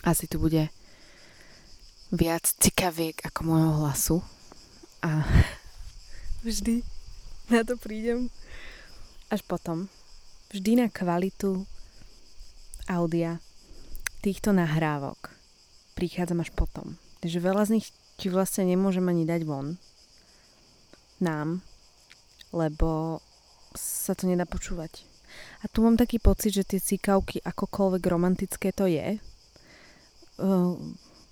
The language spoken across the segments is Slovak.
Asi tu bude viac cikaviek ako môjho hlasu. A vždy na to prídem až potom. Vždy na kvalitu audia týchto nahrávok prichádzam až potom. Takže veľa z nich ti vlastne nemôžem ani dať von. Nám. Lebo sa to nedá počúvať. A tu mám taký pocit, že tie cikavky, akokoľvek romantické to je, uh,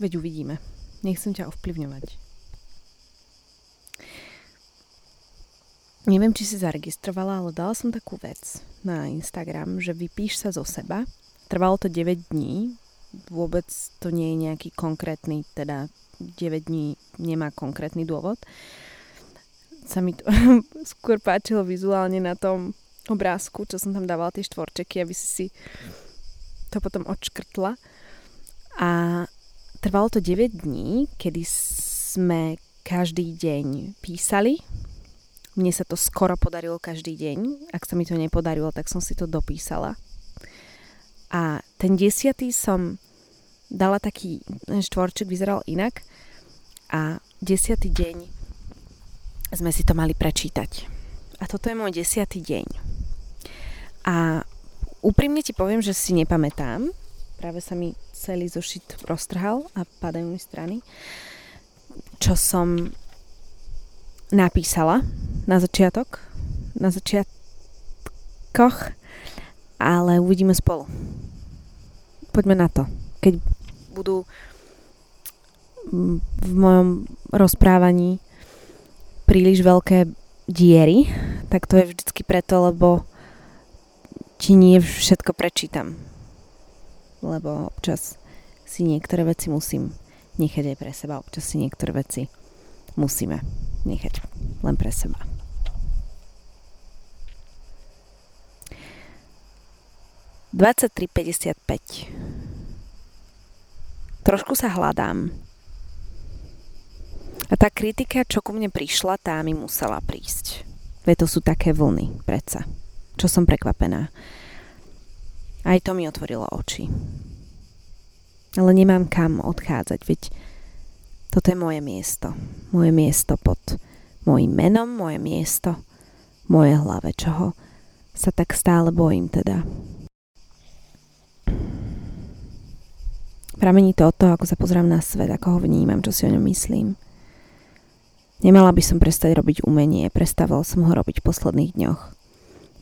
veď uvidíme. Nechcem ťa ovplyvňovať. Neviem, či si zaregistrovala, ale dala som takú vec na Instagram, že vypíš sa zo seba. Trvalo to 9 dní, vôbec to nie je nejaký konkrétny, teda 9 dní nemá konkrétny dôvod. Sa mi to skôr páčilo vizuálne na tom obrázku, čo som tam dávala tie štvorčeky, aby si si to potom odškrtla. A trvalo to 9 dní, kedy sme každý deň písali. Mne sa to skoro podarilo každý deň. Ak sa mi to nepodarilo, tak som si to dopísala. A ten desiatý som dala taký, štvorček vyzeral inak a desiatý deň sme si to mali prečítať. A toto je môj desiatý deň. A úprimne ti poviem, že si nepamätám. Práve sa mi celý zošit roztrhal a padajú mi strany. Čo som napísala na začiatok, na začiatkoch, ale uvidíme spolu. Poďme na to. Keď budú v mojom rozprávaní príliš veľké diery, tak to je vždycky preto, lebo ti nie všetko prečítam. Lebo občas si niektoré veci musím nechať aj pre seba, občas si niektoré veci musíme nechať len pre seba. Trošku sa hľadám. A tá kritika, čo ku mne prišla, tá mi musela prísť. Veď to sú také vlny, predsa. Čo som prekvapená. Aj to mi otvorilo oči. Ale nemám kam odchádzať, veď toto je moje miesto. Moje miesto pod môjim menom, moje miesto, moje hlave, čoho sa tak stále bojím teda. Pramení to od toho, ako sa pozrám na svet, ako ho vnímam, čo si o ňom myslím. Nemala by som prestať robiť umenie, prestával som ho robiť v posledných dňoch.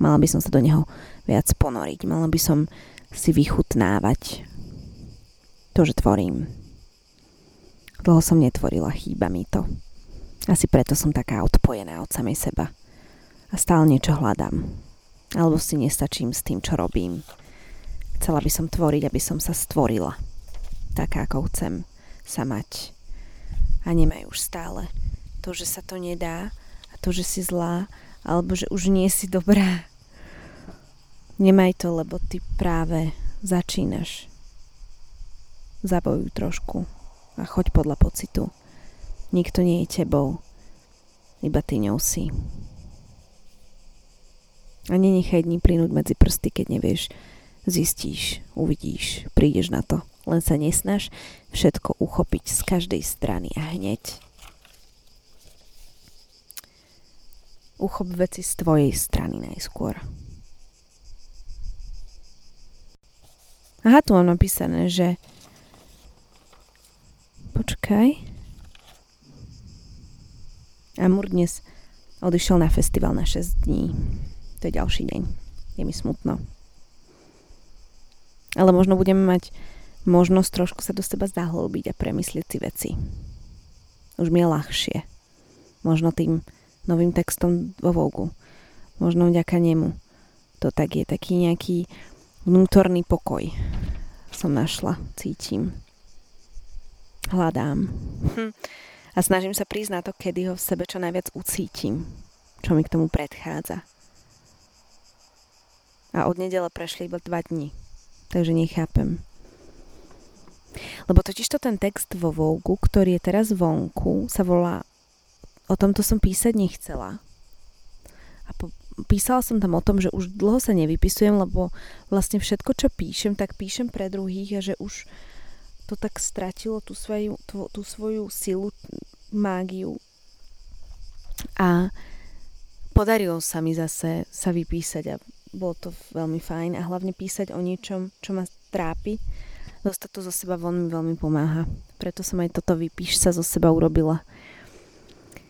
Mala by som sa do neho viac ponoriť, mala by som si vychutnávať to, že tvorím, Dlho som netvorila, chýba mi to. Asi preto som taká odpojená od samej seba. A stále niečo hľadám. Alebo si nestačím s tým, čo robím. Chcela by som tvoriť, aby som sa stvorila. Taká, ako chcem sa mať. A nemaj už stále to, že sa to nedá a to, že si zlá, alebo že už nie si dobrá. Nemaj to, lebo ty práve začínaš. Zabojuj trošku a choď podľa pocitu. Nikto nie je tebou, iba ty ňou si. A nenechaj dní plynúť medzi prsty, keď nevieš, zistíš, uvidíš, prídeš na to. Len sa nesnaž všetko uchopiť z každej strany a hneď. Uchop veci z tvojej strany najskôr. Aha, tu mám napísané, že Počkaj. Amur dnes odišiel na festival na 6 dní. To je ďalší deň. Je mi smutno. Ale možno budeme mať možnosť trošku sa do seba zahlbiť a premyslieť si veci. Už mi je ľahšie. Možno tým novým textom vo Vogu. Možno vďaka nemu. To tak je taký nejaký vnútorný pokoj. Som našla, cítim hľadám. Hm. A snažím sa prísť na to, kedy ho v sebe čo najviac ucítim, čo mi k tomu predchádza. A od nedele prešli iba dva dni, takže nechápem. Lebo totiž to ten text vo Vogu, ktorý je teraz vonku, sa volá O tomto som písať nechcela. A po, písala som tam o tom, že už dlho sa nevypisujem, lebo vlastne všetko, čo píšem, tak píšem pre druhých a že už to tak stratilo tú svoju, tú, tú svoju silu, mágiu. A podarilo sa mi zase sa vypísať a bolo to veľmi fajn a hlavne písať o niečom, čo ma trápi. Dostať to zo seba von mi veľmi pomáha. Preto som aj toto vypíš sa zo seba urobila.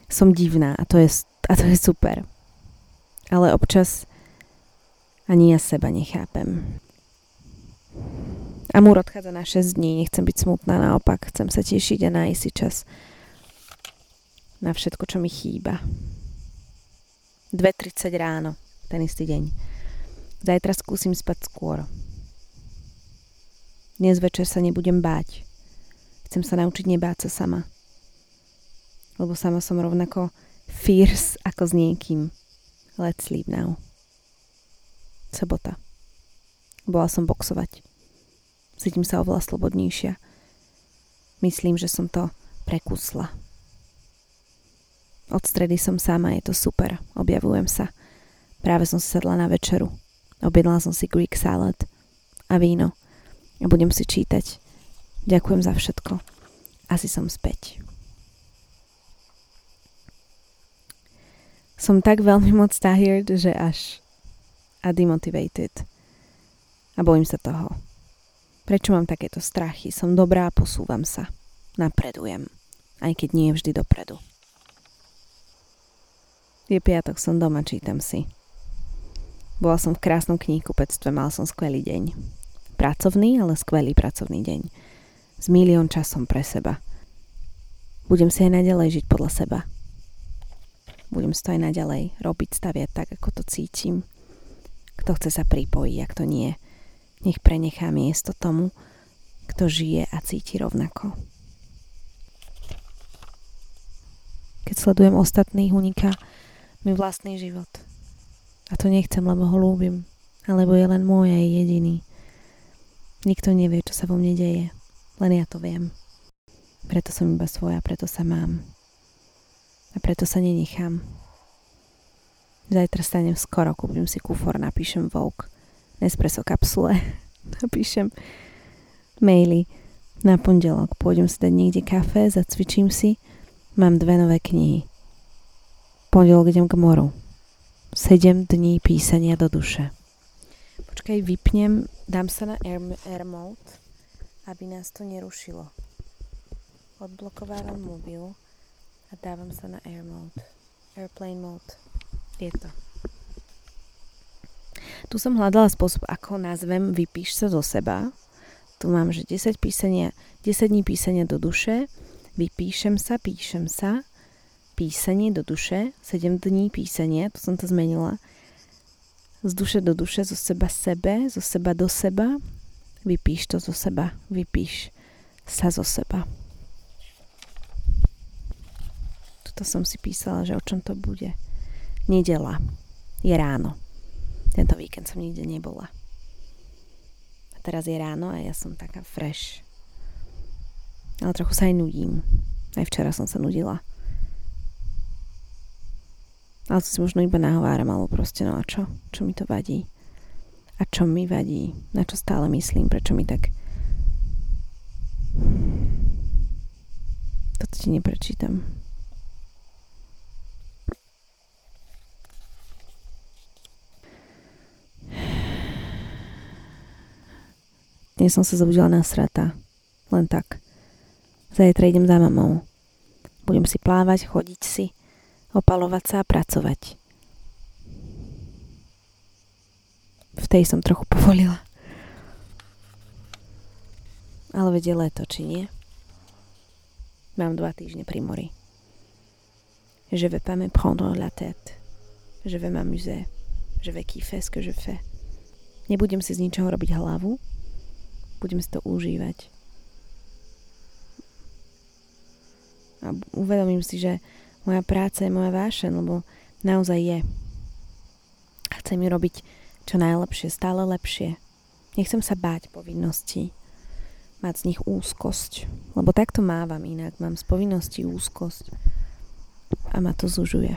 Som divná a to je, a to je super. Ale občas ani ja seba nechápem. Amúr odchádza na 6 dní, nechcem byť smutná, naopak chcem sa tešiť a nájsť si čas na všetko, čo mi chýba. 2.30 ráno, ten istý deň. Zajtra skúsim spať skôr. Dnes večer sa nebudem báť. Chcem sa naučiť nebáť sa sama. Lebo sama som rovnako fierce ako s niekým. Let's sleep now. Sobota. Bola som boxovať. Cítim sa oveľa slobodnejšia. Myslím, že som to prekusla. Od stredy som sama, je to super. Objavujem sa. Práve som sedla na večeru. Objednala som si Greek salad a víno a budem si čítať. Ďakujem za všetko. Asi som späť. Som tak veľmi moc tired, že až a demotivated. A bojím sa toho. Prečo mám takéto strachy? Som dobrá a posúvam sa. Napredujem. Aj keď nie vždy dopredu. Je piatok, som doma, čítam si. Bola som v krásnom kníhkupectve, mal som skvelý deň. Pracovný, ale skvelý pracovný deň. S milión časom pre seba. Budem si aj naďalej žiť podľa seba. Budem to aj naďalej robiť, staviať tak, ako to cítim. Kto chce sa pripojiť, ak to nie, nech prenechá miesto tomu, kto žije a cíti rovnako. Keď sledujem ostatných, uniká mi vlastný život – a to nechcem, lebo ho ľúbim. Alebo je len môj a je jediný. Nikto nevie, čo sa vo mne deje. Len ja to viem. Preto som iba svoja, preto sa mám. A preto sa nenechám. Zajtra stanem skoro, kúpim si kufor, napíšem Vogue, Nespresso kapsule, napíšem maily. Na pondelok pôjdem si dať niekde kafe, zacvičím si, mám dve nové knihy. Pondelok idem k moru. 7 dní písania do duše. Počkaj, vypnem, dám sa na air, air mode, aby nás to nerušilo. Odblokovávam mobil a dávam sa na air mode. Airplane mode. Je to. Tu som hľadala spôsob, ako nazvem Vypíš sa zo seba. Tu mám, že 10, písania, 10 dní písania do duše, vypíšem sa, píšem sa, písanie do duše, 7 dní písanie, to som to zmenila, z duše do duše, zo seba sebe, zo seba do seba, vypíš to zo seba, vypíš sa zo seba. Tuto som si písala, že o čom to bude. Nedela. Je ráno. Tento víkend som nikde nebola. A teraz je ráno a ja som taká fresh. Ale trochu sa aj nudím. Aj včera som sa nudila. Ale to si možno iba nahováram, alebo proste no a čo? Čo mi to vadí? A čo mi vadí? Na čo stále myslím? Prečo mi tak... Toto ti neprečítam. Dnes som sa zobudila na srata. Len tak. Zajtra idem za mamou. Budem si plávať, chodiť si opalovať sa a pracovať. V tej som trochu povolila. Ale vedie leto, či nie? Mám dva týždne pri mori. Je vais pas me prendre la tête. Je vais m'amuser. Je vais kiffer ce que je fais. Nebudem si z ničoho robiť hlavu. Budem si to užívať. A uvedomím si, že moja práca je moja vášeň, lebo naozaj je. A chcem ju robiť čo najlepšie, stále lepšie. Nechcem sa báť povinností, mať z nich úzkosť, lebo takto mávam inak, mám z povinností úzkosť a ma to zužuje.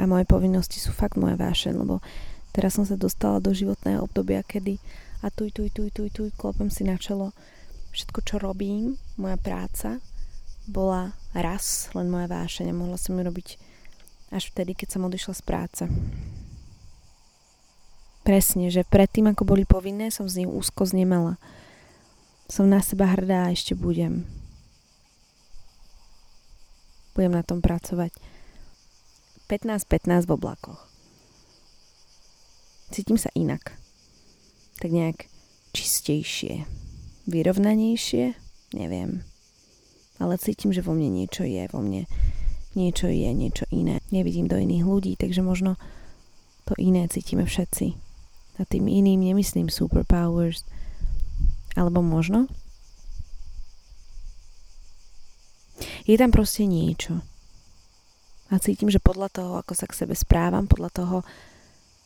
A moje povinnosti sú fakt moja vášeň, lebo teraz som sa dostala do životného obdobia, kedy a tuj, tuj, tuj, tuj, tuj, klopem si na čelo. Všetko, čo robím, moja práca, bola raz len moja vášeň a mohla som ju robiť až vtedy, keď som odišla z práce. Presne, že predtým, ako boli povinné, som z nich úzko znemala. Som na seba hrdá a ešte budem. Budem na tom pracovať. 15-15 v oblakoch. Cítim sa inak. Tak nejak čistejšie. Vyrovnanejšie? Neviem. Ale cítim, že vo mne niečo je. Vo mne niečo je, niečo iné. Nevidím do iných ľudí, takže možno to iné cítime všetci. A tým iným nemyslím superpowers, alebo možno je tam proste niečo. A cítim, že podľa toho, ako sa k sebe správam, podľa toho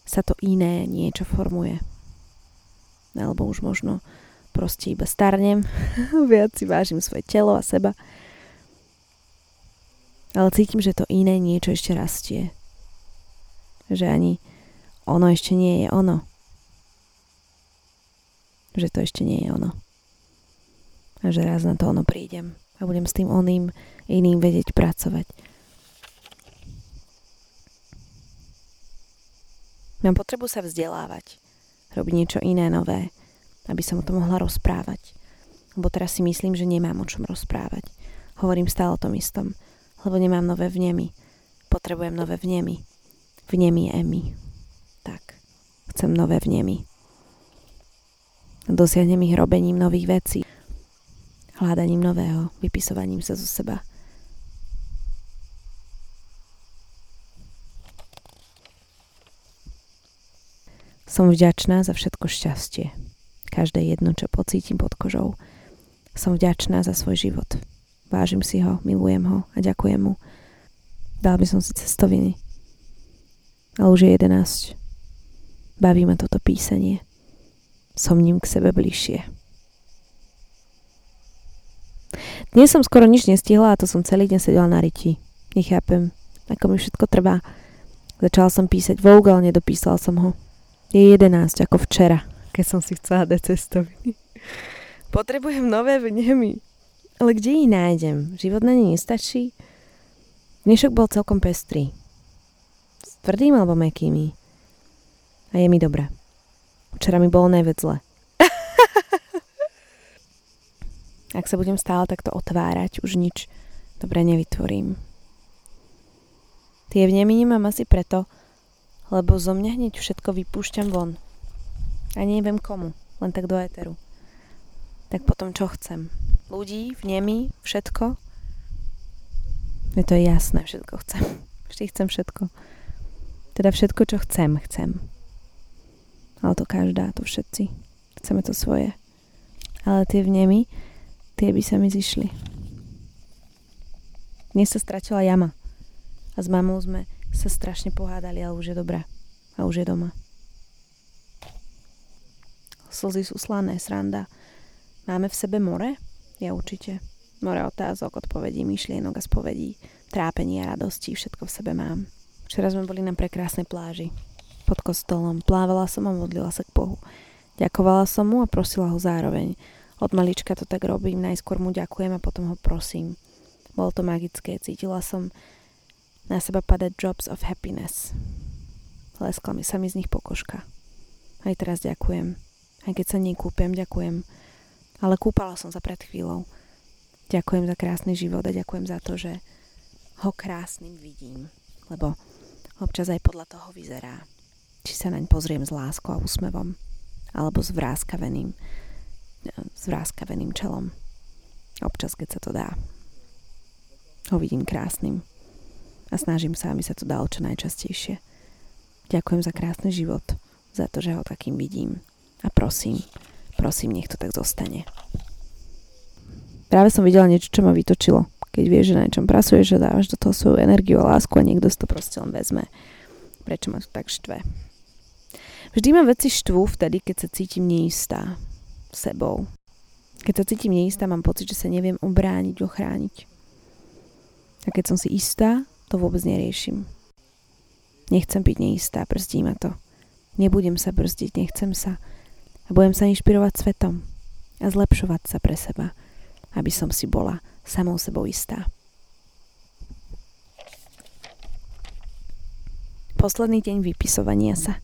sa to iné niečo formuje. Alebo už možno proste iba starnem, viac si vážim svoje telo a seba. Ale cítim, že to iné niečo ešte rastie. Že ani ono ešte nie je ono. Že to ešte nie je ono. A že raz na to ono prídem a budem s tým oným iným vedieť pracovať. Mám potrebu sa vzdelávať, robiť niečo iné nové, aby som o tom mohla rozprávať. Lebo teraz si myslím, že nemám o čom rozprávať. Hovorím stále o tom istom, lebo nemám nové vnemy. Potrebujem nové vnemy. Vnemy Emy. Tak, chcem nové vnemy. Dosiahnem ich robením nových vecí hľadaním nového, vypisovaním sa zo seba. Som vďačná za všetko šťastie. Každé jedno, čo pocítim pod kožou. Som vďačná za svoj život. Vážim si ho, milujem ho a ďakujem mu. Dal by som si cestoviny. Ale už je 11. Baví ma toto písanie. Som ním k sebe bližšie. Dnes som skoro nič nestihla a to som celý deň sedela na riti. Nechápem, ako mi všetko trvá. Začala som písať Vogue, ale nedopísala som ho. Je 11, ako včera, keď som si chcela dať cestoviny. Potrebujem nové vnemy. Ale kde ich nájdem? Život na ne nestačí? Dnešok bol celkom pestrý. S tvrdým alebo mekými. A je mi dobré. Včera mi bolo najviac zle. Ak sa budem stále takto otvárať, už nič dobre nevytvorím. Tie vnemy nemám asi preto, lebo zo mňa hneď všetko vypúšťam von. A neviem komu, len tak do éteru. Tak potom čo chcem? Ľudí, vnemy, všetko? Je to jasné, všetko chcem. Vždy chcem všetko. Teda všetko, čo chcem, chcem. Ale to každá, to všetci. Chceme to svoje. Ale tie vnemy, tie by sa mi zišli. Dnes sa stratila jama a s mamou sme sa strašne pohádali, ale už je dobrá a už je doma. Slzy sú slané, sranda. Máme v sebe more? Ja určite. More otázok, odpovedí, myšlienok a spovedí, trápení a radosti, všetko v sebe mám. Včera sme boli na prekrásnej pláži. Pod kostolom. Plávala som a modlila sa k Bohu. Ďakovala som mu a prosila ho zároveň. Od malička to tak robím, najskôr mu ďakujem a potom ho prosím. Bolo to magické, cítila som na seba padať drops of happiness. Leskla mi sa mi z nich pokožka. Aj teraz ďakujem. Aj keď sa nekúpem, ďakujem. Ale kúpala som sa pred chvíľou. Ďakujem za krásny život a ďakujem za to, že ho krásnym vidím. Lebo občas aj podľa toho vyzerá. Či sa naň pozriem s láskou a úsmevom. Alebo s vráskaveným s vráskaveným čelom. Občas, keď sa to dá. Ho vidím krásnym a snažím sa, aby sa to dalo čo najčastejšie. Ďakujem za krásny život, za to, že ho takým vidím. A prosím, prosím, nech to tak zostane. Práve som videla niečo, čo ma vytočilo. Keď vieš, že na niečom pracuješ, že dávaš do toho svoju energiu a lásku a niekto si to proste len vezme. Prečo ma to tak štve? Vždy ma veci štvú vtedy, keď sa cítim neistá sebou. Keď sa cítim neistá, mám pocit, že sa neviem obrániť, ochrániť. A keď som si istá, to vôbec neriešim. Nechcem byť neistá, brzdí ma to. Nebudem sa brzdiť, nechcem sa. A budem sa inšpirovať svetom a zlepšovať sa pre seba, aby som si bola samou sebou istá. Posledný deň vypisovania sa.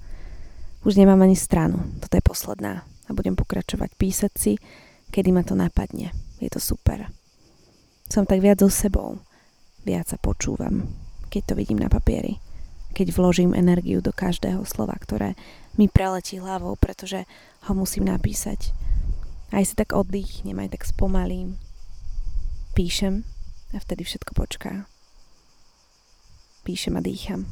Už nemám ani stranu, toto je posledná a budem pokračovať písať si, kedy ma to napadne. Je to super. Som tak viac so sebou, viac sa počúvam, keď to vidím na papieri keď vložím energiu do každého slova, ktoré mi preletí hlavou, pretože ho musím napísať. Aj si tak oddychnem, aj tak spomalím. Píšem a vtedy všetko počká. Píšem a dýcham.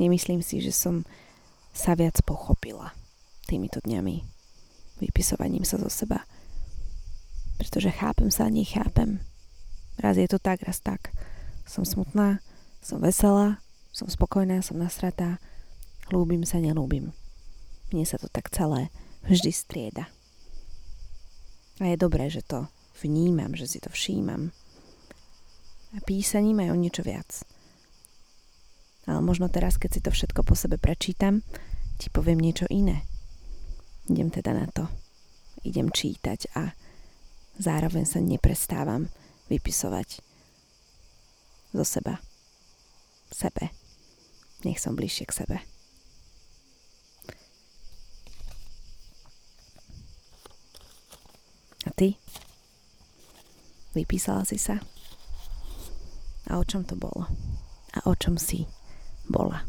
Nemyslím si, že som sa viac pochopila týmito dňami, vypisovaním sa zo seba. Pretože chápem sa a nechápem. Raz je to tak, raz tak. Som smutná, som veselá, som spokojná, som nasratá, ľúbim sa, nelúbim. Mne sa to tak celé vždy strieda. A je dobré, že to vnímam, že si to všímam. A písaním aj o niečo viac. Ale možno teraz, keď si to všetko po sebe prečítam, ti poviem niečo iné. Idem teda na to. Idem čítať a zároveň sa neprestávam vypisovať zo seba sebe. Nech som bližšie k sebe. A ty? Vypísala si sa? A o čom to bolo? A o čom si bola?